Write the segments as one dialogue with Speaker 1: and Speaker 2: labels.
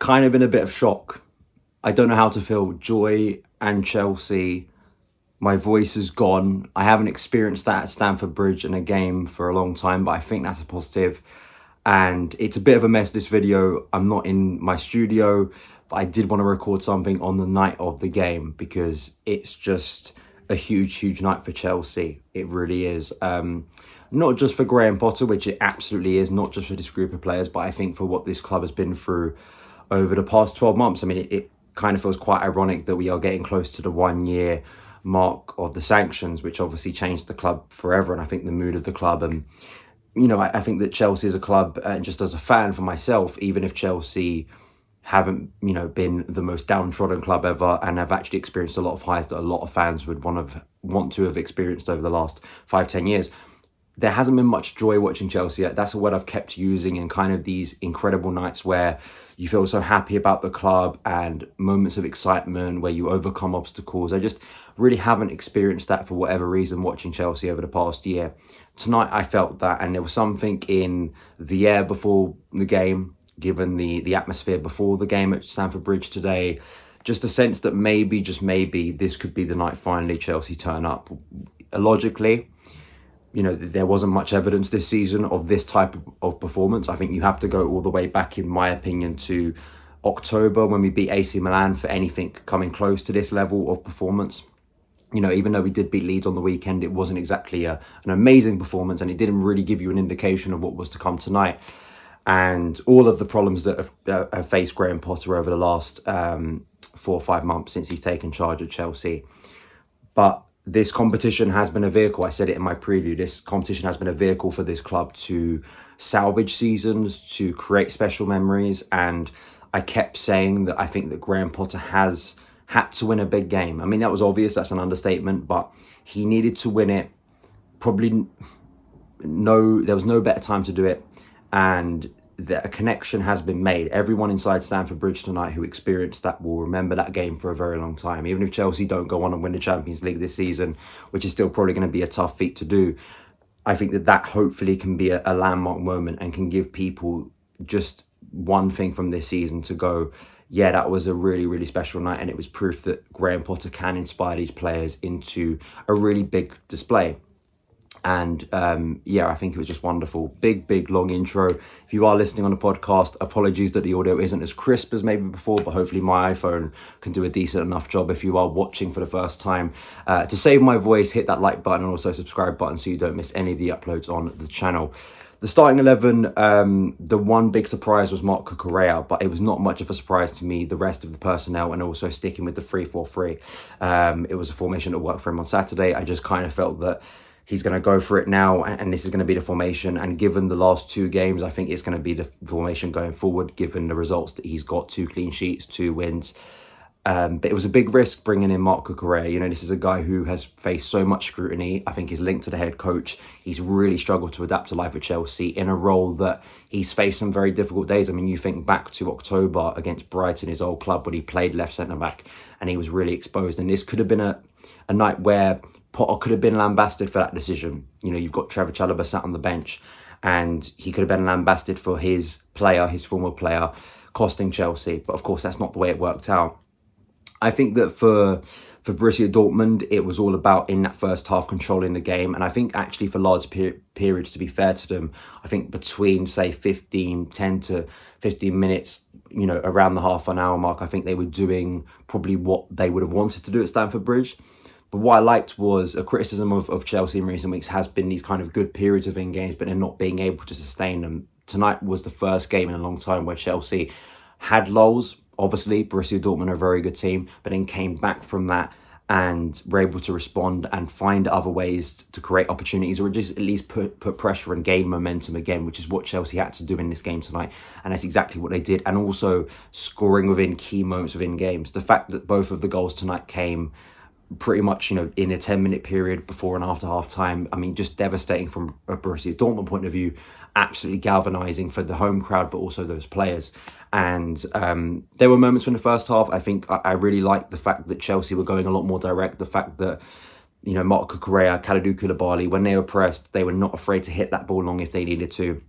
Speaker 1: kind of in a bit of shock. I don't know how to feel. Joy and Chelsea. My voice is gone. I haven't experienced that at Stamford Bridge in a game for a long time, but I think that's a positive. And it's a bit of a mess, this video. I'm not in my studio, but I did want to record something on the night of the game because it's just a huge, huge night for Chelsea. It really is. Um, not just for Graham Potter, which it absolutely is, not just for this group of players, but I think for what this club has been through over the past 12 months. I mean, it, it kind of feels quite ironic that we are getting close to the one year mark of the sanctions, which obviously changed the club forever. And I think the mood of the club and you know, I, I think that Chelsea is a club, uh, and just as a fan for myself, even if Chelsea haven't, you know, been the most downtrodden club ever, and have actually experienced a lot of highs that a lot of fans would want to want to have experienced over the last five, ten years. There hasn't been much joy watching Chelsea. That's a word I've kept using in kind of these incredible nights where you feel so happy about the club and moments of excitement where you overcome obstacles. I just really haven't experienced that for whatever reason watching Chelsea over the past year tonight I felt that, and there was something in the air before the game, given the the atmosphere before the game at Stamford Bridge today. Just a sense that maybe, just maybe, this could be the night finally Chelsea turn up. Logically, you know, there wasn't much evidence this season of this type of performance. I think you have to go all the way back, in my opinion, to October when we beat AC Milan for anything coming close to this level of performance you know, even though we did beat Leeds on the weekend, it wasn't exactly a, an amazing performance and it didn't really give you an indication of what was to come tonight. And all of the problems that have, uh, have faced Graham Potter over the last um, four or five months since he's taken charge at Chelsea. But this competition has been a vehicle, I said it in my preview, this competition has been a vehicle for this club to salvage seasons, to create special memories. And I kept saying that I think that Graham Potter has had to win a big game. I mean, that was obvious, that's an understatement, but he needed to win it. Probably no, there was no better time to do it. And that a connection has been made. Everyone inside Stamford Bridge tonight who experienced that will remember that game for a very long time. Even if Chelsea don't go on and win the Champions League this season, which is still probably going to be a tough feat to do, I think that that hopefully can be a, a landmark moment and can give people just one thing from this season to go yeah, that was a really, really special night, and it was proof that Graham Potter can inspire these players into a really big display. And um, yeah, I think it was just wonderful. Big, big, long intro. If you are listening on the podcast, apologies that the audio isn't as crisp as maybe before, but hopefully my iPhone can do a decent enough job if you are watching for the first time. Uh, to save my voice, hit that like button and also subscribe button so you don't miss any of the uploads on the channel. The starting 11, um, the one big surprise was Marc Cucurella, but it was not much of a surprise to me, the rest of the personnel, and also sticking with the 3 4 3. Um, it was a formation that worked for him on Saturday. I just kind of felt that he's going to go for it now, and, and this is going to be the formation. And given the last two games, I think it's going to be the formation going forward, given the results that he's got two clean sheets, two wins. Um, but it was a big risk bringing in Marc Cucurella. You know, this is a guy who has faced so much scrutiny. I think he's linked to the head coach. He's really struggled to adapt to life at Chelsea in a role that he's faced some very difficult days. I mean, you think back to October against Brighton, his old club, when he played left centre back and he was really exposed. And this could have been a, a night where Potter could have been lambasted for that decision. You know, you've got Trevor Chalobah sat on the bench and he could have been lambasted for his player, his former player, costing Chelsea. But of course, that's not the way it worked out. I think that for for Borussia Dortmund, it was all about in that first half controlling the game. And I think actually for large per- periods, to be fair to them, I think between say 15, 10 to 15 minutes, you know, around the half an hour mark, I think they were doing probably what they would have wanted to do at Stamford Bridge. But what I liked was a criticism of, of Chelsea in recent weeks has been these kind of good periods of in games, but they're not being able to sustain them. Tonight was the first game in a long time where Chelsea had lulls, Obviously, Borussia Dortmund are a very good team, but then came back from that and were able to respond and find other ways to create opportunities or just at least put, put pressure and gain momentum again, which is what Chelsea had to do in this game tonight. And that's exactly what they did. And also scoring within key moments within games. The fact that both of the goals tonight came pretty much, you know, in a 10 minute period before and after half time. I mean, just devastating from a Borussia Dortmund point of view, absolutely galvanizing for the home crowd, but also those players. And um, there were moments in the first half. I think I, I really liked the fact that Chelsea were going a lot more direct. The fact that you know Marc Cucurella, Kalidou Koulibaly, when they were pressed, they were not afraid to hit that ball long if they needed to.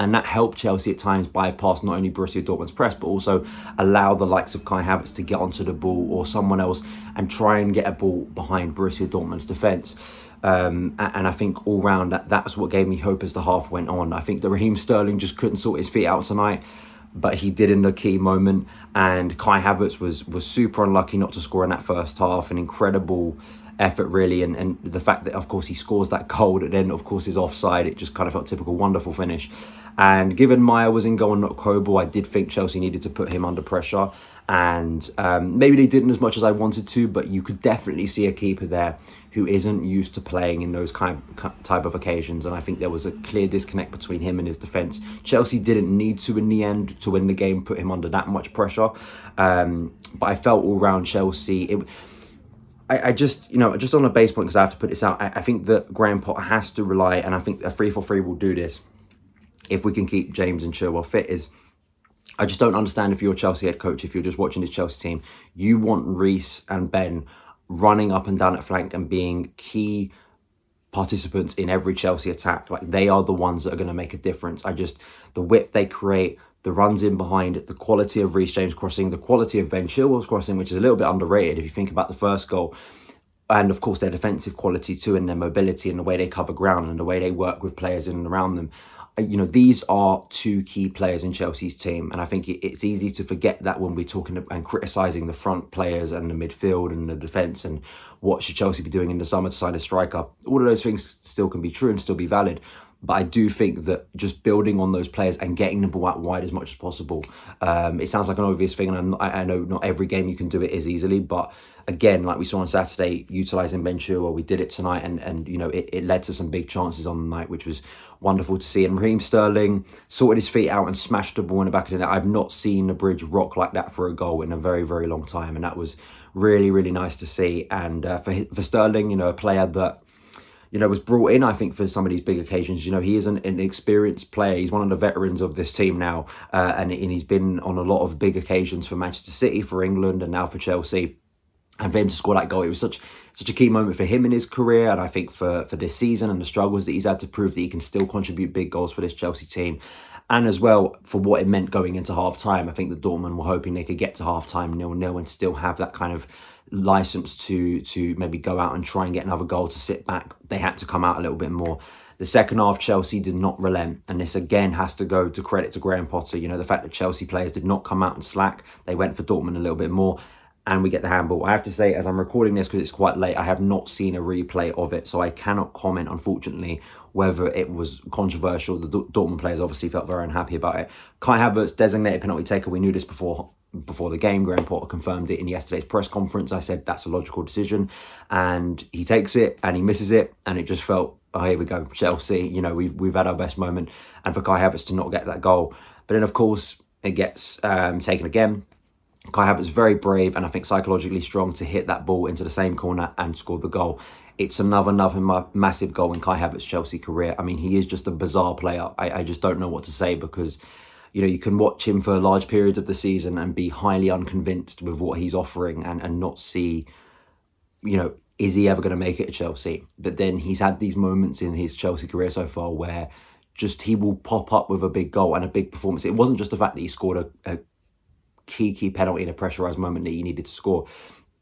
Speaker 1: And that helped Chelsea at times bypass not only Borussia Dortmund's press but also allow the likes of Kai Havertz to get onto the ball or someone else and try and get a ball behind Borussia Dortmund's defence. Um, and I think all round that that's what gave me hope as the half went on. I think the Raheem Sterling just couldn't sort his feet out tonight, but he did in the key moment. And Kai Havertz was was super unlucky not to score in that first half. An incredible effort really and, and the fact that of course he scores that goal that then of course is offside it just kind of felt typical wonderful finish and given Meyer was in goal and not Kobel I did think Chelsea needed to put him under pressure. And um, maybe they didn't as much as I wanted to but you could definitely see a keeper there who isn't used to playing in those kind type of occasions. And I think there was a clear disconnect between him and his defence Chelsea didn't need to in the end to win the game put him under that much pressure. Um, but I felt all round Chelsea it I, I just, you know, just on a base point, because I have to put this out, I, I think that Graham Potter has to rely, and I think a 3 for 3 will do this if we can keep James and Chilwell fit, is I just don't understand if you're a Chelsea head coach, if you're just watching this Chelsea team, you want Reece and Ben running up and down at flank and being key participants in every Chelsea attack. Like they are the ones that are going to make a difference. I just, the width they create, the runs in behind, the quality of Reece James crossing, the quality of Ben Chilwell's crossing, which is a little bit underrated if you think about the first goal. And of course, their defensive quality too, and their mobility and the way they cover ground and the way they work with players in and around them. You know, these are two key players in Chelsea's team. And I think it's easy to forget that when we're talking and criticising the front players and the midfield and the defence and what should Chelsea be doing in the summer to sign a striker. All of those things still can be true and still be valid. But I do think that just building on those players and getting the ball out wide as much as possible. Um, it sounds like an obvious thing, and not, i know not every game you can do it as easily. But again, like we saw on Saturday, utilizing Ben we did it tonight, and and you know it, it led to some big chances on the night, which was wonderful to see. And Raheem Sterling sorted his feet out and smashed the ball in the back of the net. I've not seen the bridge rock like that for a goal in a very very long time, and that was really really nice to see. And uh, for for Sterling, you know, a player that you know, was brought in, I think, for some of these big occasions. You know, he is an, an experienced player. He's one of the veterans of this team now, uh, and, and he's been on a lot of big occasions for Manchester City, for England, and now for Chelsea. And for him to score that goal, it was such such a key moment for him in his career, and I think for for this season and the struggles that he's had to prove that he can still contribute big goals for this Chelsea team and as well for what it meant going into half time. I think that Dortmund were hoping they could get to half time nil nil and still have that kind of license to to maybe go out and try and get another goal to sit back. They had to come out a little bit more. The second half, Chelsea did not relent, and this again has to go to credit to Graham Potter. You know the fact that Chelsea players did not come out and slack; they went for Dortmund a little bit more, and we get the handball. I have to say, as I'm recording this because it's quite late, I have not seen a replay of it, so I cannot comment, unfortunately, whether it was controversial. The Dortmund players obviously felt very unhappy about it. Kai Havertz, designated penalty taker, we knew this before before the game. Graham Potter confirmed it in yesterday's press conference. I said that's a logical decision, and he takes it and he misses it, and it just felt oh here we go Chelsea. You know we've we've had our best moment, and for Kai Havertz to not get that goal, but then of course it gets um, taken again. Kai Havertz very brave and I think psychologically strong to hit that ball into the same corner and score the goal. It's another another massive goal in Kai Havertz's Chelsea career. I mean, he is just a bizarre player. I, I just don't know what to say because you know, you can watch him for large periods of the season and be highly unconvinced with what he's offering and, and not see, you know, is he ever going to make it at Chelsea? But then he's had these moments in his Chelsea career so far where just he will pop up with a big goal and a big performance. It wasn't just the fact that he scored a, a key, key penalty in a pressurised moment that he needed to score.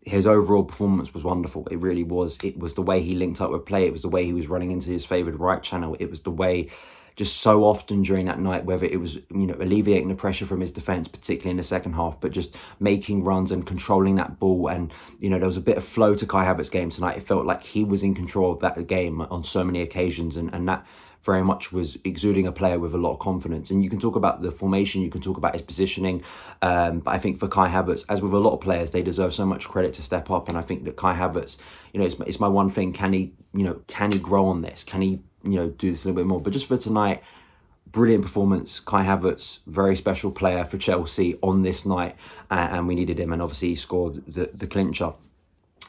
Speaker 1: His overall performance was wonderful. It really was. It was the way he linked up with play. It was the way he was running into his favoured right channel. It was the way just so often during that night, whether it was, you know, alleviating the pressure from his defence, particularly in the second half, but just making runs and controlling that ball. And, you know, there was a bit of flow to Kai Havertz's game tonight. It felt like he was in control of that game on so many occasions. And, and that very much was exuding a player with a lot of confidence. And you can talk about the formation, you can talk about his positioning. Um, but I think for Kai Havertz, as with a lot of players, they deserve so much credit to step up. And I think that Kai Havertz, you know, it's, it's my one thing. Can he, you know, can he grow on this? Can he you know do this a little bit more. But just for tonight, brilliant performance. Kai Havertz, very special player for Chelsea on this night, and we needed him. And obviously, he scored the the clincher.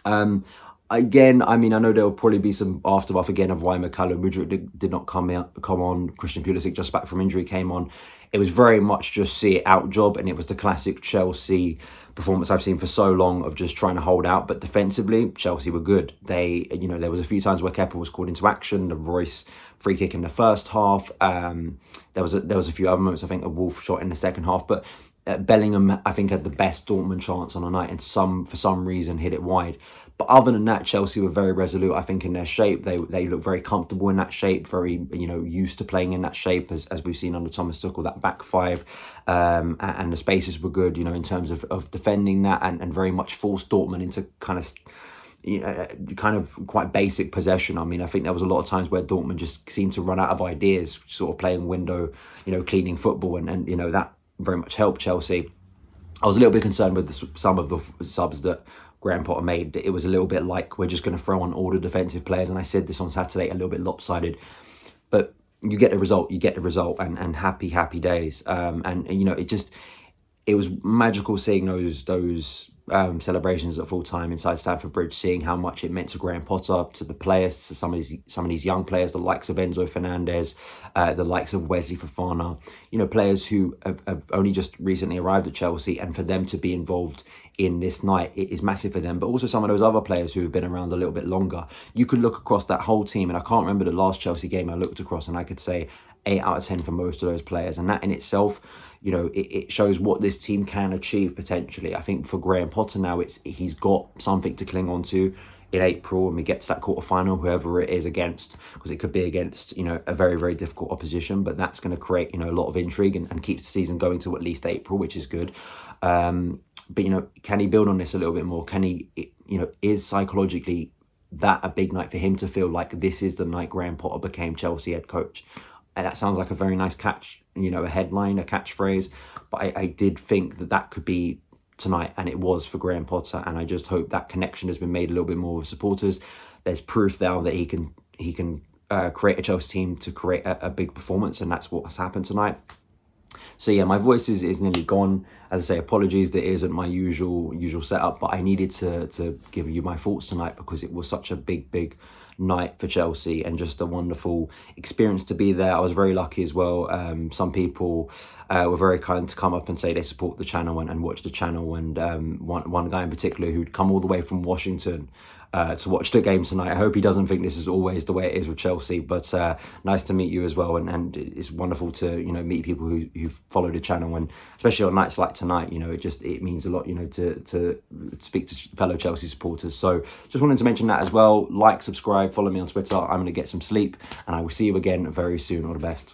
Speaker 1: Um, again, I mean, I know there will probably be some aftermath again of why Mykhailo Mudryk did, did not come out, come on. Christian Pulisic just back from injury came on. It was very much just see it out job, and it was the classic Chelsea performance I've seen for so long of just trying to hold out. But defensively, Chelsea were good. They, you know, there was a few times where Kepa was called into action. The Reus free kick in the first half. Um, there was a, there was a few other moments. I think a Wolf shot in the second half, but Bellingham I think had the best Dortmund chance on the night, and some for some reason hit it wide. But other than that, Chelsea were very resolute. I think in their shape, they they look very comfortable in that shape, very you know used to playing in that shape as, as we've seen under Thomas Tuchel. That back five, um, and, the spaces were good. You know in terms of, of defending that and, and very much forced Dortmund into kind of you know, kind of quite basic possession. I mean, I think there was a lot of times where Dortmund just seemed to run out of ideas, sort of playing window, you know, cleaning football, and, and you know that very much helped Chelsea. I was a little bit concerned with the, some of the subs that Graham Potter made. It was a little bit like we're just going to throw on all the defensive players, and I said this on Saturday, a little bit lopsided, but you get the result, you get the result, and and happy happy days. Um, and, and you know, it just it was magical seeing those those um, celebrations at full time inside Stamford Bridge, seeing how much it meant to Graham Potter, to the players, to some of these some of these young players, the likes of Enzo Fernandez, uh, the likes of Wesley Fofana, you know, players who have, have only just recently arrived at Chelsea, and for them to be involved in this night it is massive for them. But also some of those other players who have been around a little bit longer. You could look across that whole team, and I can't remember the last Chelsea game I looked across, and I could say eight out of ten for most of those players, and that in itself you know, it, it shows what this team can achieve potentially. I think for Graham Potter now, it's he's got something to cling on to in April when we get to that quarter final, whoever it is against, because it could be against, you know, a very, very difficult opposition, but that's going to create, you know, a lot of intrigue and, and the season going to at least April, which is good. Um, but, you know, can he build on this a little bit more? Can he, you know, is psychologically that a big night for him to feel like this is the night Graham Potter became Chelsea head coach? And that sounds like a very nice catch, you know, a headline, a catchphrase. But I, I did think that that could be tonight, and it was for Graham Potter. And I just hope that connection has been made a little bit more with supporters. There's proof now that he can he can uh, create a Chelsea team to create a, a big performance, and that's what has happened tonight. So yeah, my voice is, is nearly gone. As I say, apologies that isn't my usual usual setup, but I needed to to give you my thoughts tonight because it was such a big, big night for Chelsea and just a wonderful experience to be there. I was very lucky as well. Um, some people uh, were very kind to come up and say they support the channel and, and watch the channel. And um, one, one guy in particular who'd come all the way from Washington uh, to watch the game tonight. I hope he doesn't think this is always the way it is with Chelsea, but uh, nice to meet you as well. And, and it's wonderful to you know meet people who who follow the channel, and especially on nights like tonight, you know, it just it means a lot, you know, to to speak to fellow Chelsea supporters. So just wanted to mention that as well. Like, subscribe, follow me on Twitter. I'm going to get some sleep, and I will see you again very soon. All the best.